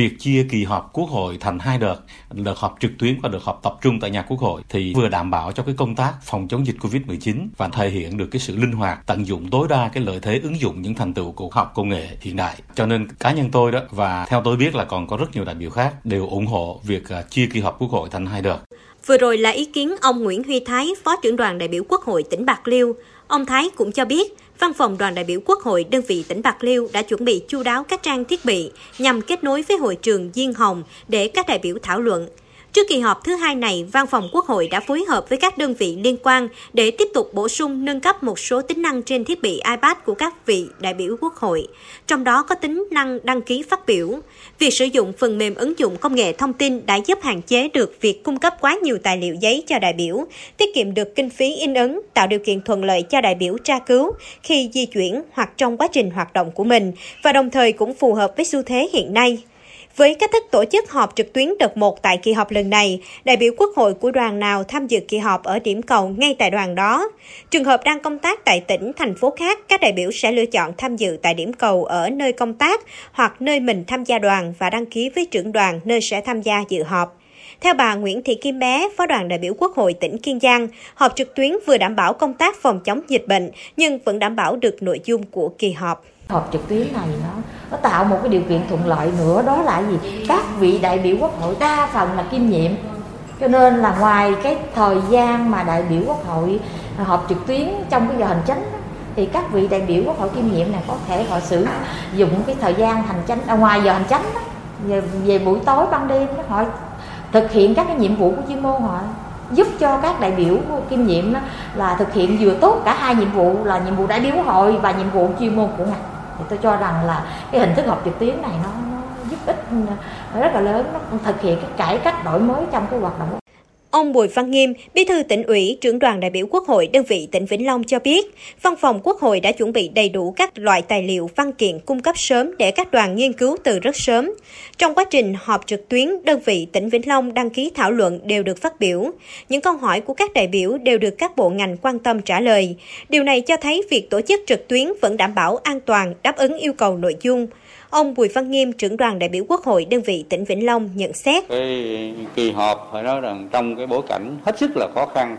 việc chia kỳ họp Quốc hội thành hai đợt, đợt họp trực tuyến và đợt họp tập trung tại nhà Quốc hội thì vừa đảm bảo cho cái công tác phòng chống dịch Covid-19 và thể hiện được cái sự linh hoạt, tận dụng tối đa cái lợi thế ứng dụng những thành tựu của học công nghệ hiện đại. Cho nên cá nhân tôi đó và theo tôi biết là còn có rất nhiều đại biểu khác đều ủng hộ việc à, chia kỳ họp Quốc hội thành hai đợt. Vừa rồi là ý kiến ông Nguyễn Huy Thái, Phó trưởng đoàn đại biểu Quốc hội tỉnh Bạc Liêu. Ông Thái cũng cho biết, Văn phòng đoàn đại biểu Quốc hội đơn vị tỉnh Bạc Liêu đã chuẩn bị chu đáo các trang thiết bị nhằm kết nối với hội trường Diên Hồng để các đại biểu thảo luận. Trước kỳ họp thứ hai này, Văn phòng Quốc hội đã phối hợp với các đơn vị liên quan để tiếp tục bổ sung nâng cấp một số tính năng trên thiết bị iPad của các vị đại biểu Quốc hội, trong đó có tính năng đăng ký phát biểu. Việc sử dụng phần mềm ứng dụng công nghệ thông tin đã giúp hạn chế được việc cung cấp quá nhiều tài liệu giấy cho đại biểu, tiết kiệm được kinh phí in ấn, tạo điều kiện thuận lợi cho đại biểu tra cứu khi di chuyển hoặc trong quá trình hoạt động của mình và đồng thời cũng phù hợp với xu thế hiện nay. Với cách thức tổ chức họp trực tuyến đợt 1 tại kỳ họp lần này, đại biểu quốc hội của đoàn nào tham dự kỳ họp ở điểm cầu ngay tại đoàn đó. Trường hợp đang công tác tại tỉnh, thành phố khác, các đại biểu sẽ lựa chọn tham dự tại điểm cầu ở nơi công tác hoặc nơi mình tham gia đoàn và đăng ký với trưởng đoàn nơi sẽ tham gia dự họp. Theo bà Nguyễn Thị Kim Bé, Phó đoàn đại biểu Quốc hội tỉnh Kiên Giang, họp trực tuyến vừa đảm bảo công tác phòng chống dịch bệnh nhưng vẫn đảm bảo được nội dung của kỳ họp. Họp trực tuyến này nó nó tạo một cái điều kiện thuận lợi nữa đó là gì? Các vị đại biểu Quốc hội đa phần là kiêm nhiệm. Cho nên là ngoài cái thời gian mà đại biểu Quốc hội họp trực tuyến trong cái giờ hành chánh thì các vị đại biểu Quốc hội kiêm nhiệm này có thể họ sử dụng cái thời gian hành chánh à, ngoài giờ hành chánh đó, về, về buổi tối ban đêm đó, họ thực hiện các cái nhiệm vụ của chuyên môn họ giúp cho các đại biểu kiêm nhiệm đó, là thực hiện vừa tốt cả hai nhiệm vụ là nhiệm vụ đại biểu quốc hội và nhiệm vụ chuyên môn của ngành thì tôi cho rằng là cái hình thức học trực tuyến này nó, nó giúp ích rất là lớn nó thực hiện cái cải cách đổi mới trong cái hoạt động Ông Bùi Văn Nghiêm, Bí thư tỉnh ủy, trưởng đoàn đại biểu Quốc hội đơn vị tỉnh Vĩnh Long cho biết, Văn phòng Quốc hội đã chuẩn bị đầy đủ các loại tài liệu văn kiện cung cấp sớm để các đoàn nghiên cứu từ rất sớm. Trong quá trình họp trực tuyến, đơn vị tỉnh Vĩnh Long đăng ký thảo luận đều được phát biểu. Những câu hỏi của các đại biểu đều được các bộ ngành quan tâm trả lời. Điều này cho thấy việc tổ chức trực tuyến vẫn đảm bảo an toàn, đáp ứng yêu cầu nội dung. Ông Bùi Văn Nghiêm, trưởng đoàn đại biểu Quốc hội đơn vị tỉnh Vĩnh Long nhận xét. Cái kỳ họp phải nói rằng trong cái bối cảnh hết sức là khó khăn,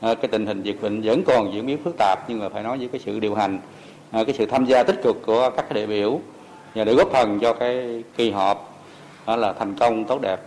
à, cái tình hình dịch bệnh vẫn còn diễn biến phức tạp nhưng mà phải nói với cái sự điều hành, à, cái sự tham gia tích cực của các đại biểu và để góp phần cho cái kỳ họp là thành công tốt đẹp.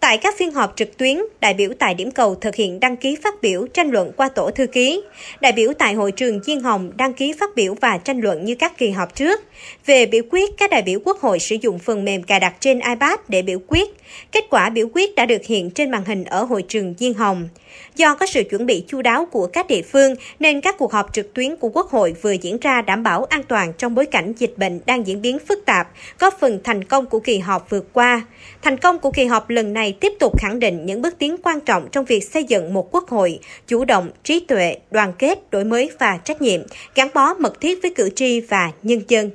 Tại các phiên họp trực tuyến, đại biểu tại điểm cầu thực hiện đăng ký phát biểu tranh luận qua tổ thư ký. Đại biểu tại hội trường Diên Hồng đăng ký phát biểu và tranh luận như các kỳ họp trước. Về biểu quyết, các đại biểu Quốc hội sử dụng phần mềm cài đặt trên iPad để biểu quyết. Kết quả biểu quyết đã được hiện trên màn hình ở hội trường Diên Hồng. Do có sự chuẩn bị chu đáo của các địa phương nên các cuộc họp trực tuyến của Quốc hội vừa diễn ra đảm bảo an toàn trong bối cảnh dịch bệnh đang diễn biến phức tạp, góp phần thành công của kỳ họp vừa qua. Thành công của kỳ họp lần này này tiếp tục khẳng định những bước tiến quan trọng trong việc xây dựng một quốc hội chủ động, trí tuệ, đoàn kết, đổi mới và trách nhiệm, gắn bó mật thiết với cử tri và nhân dân.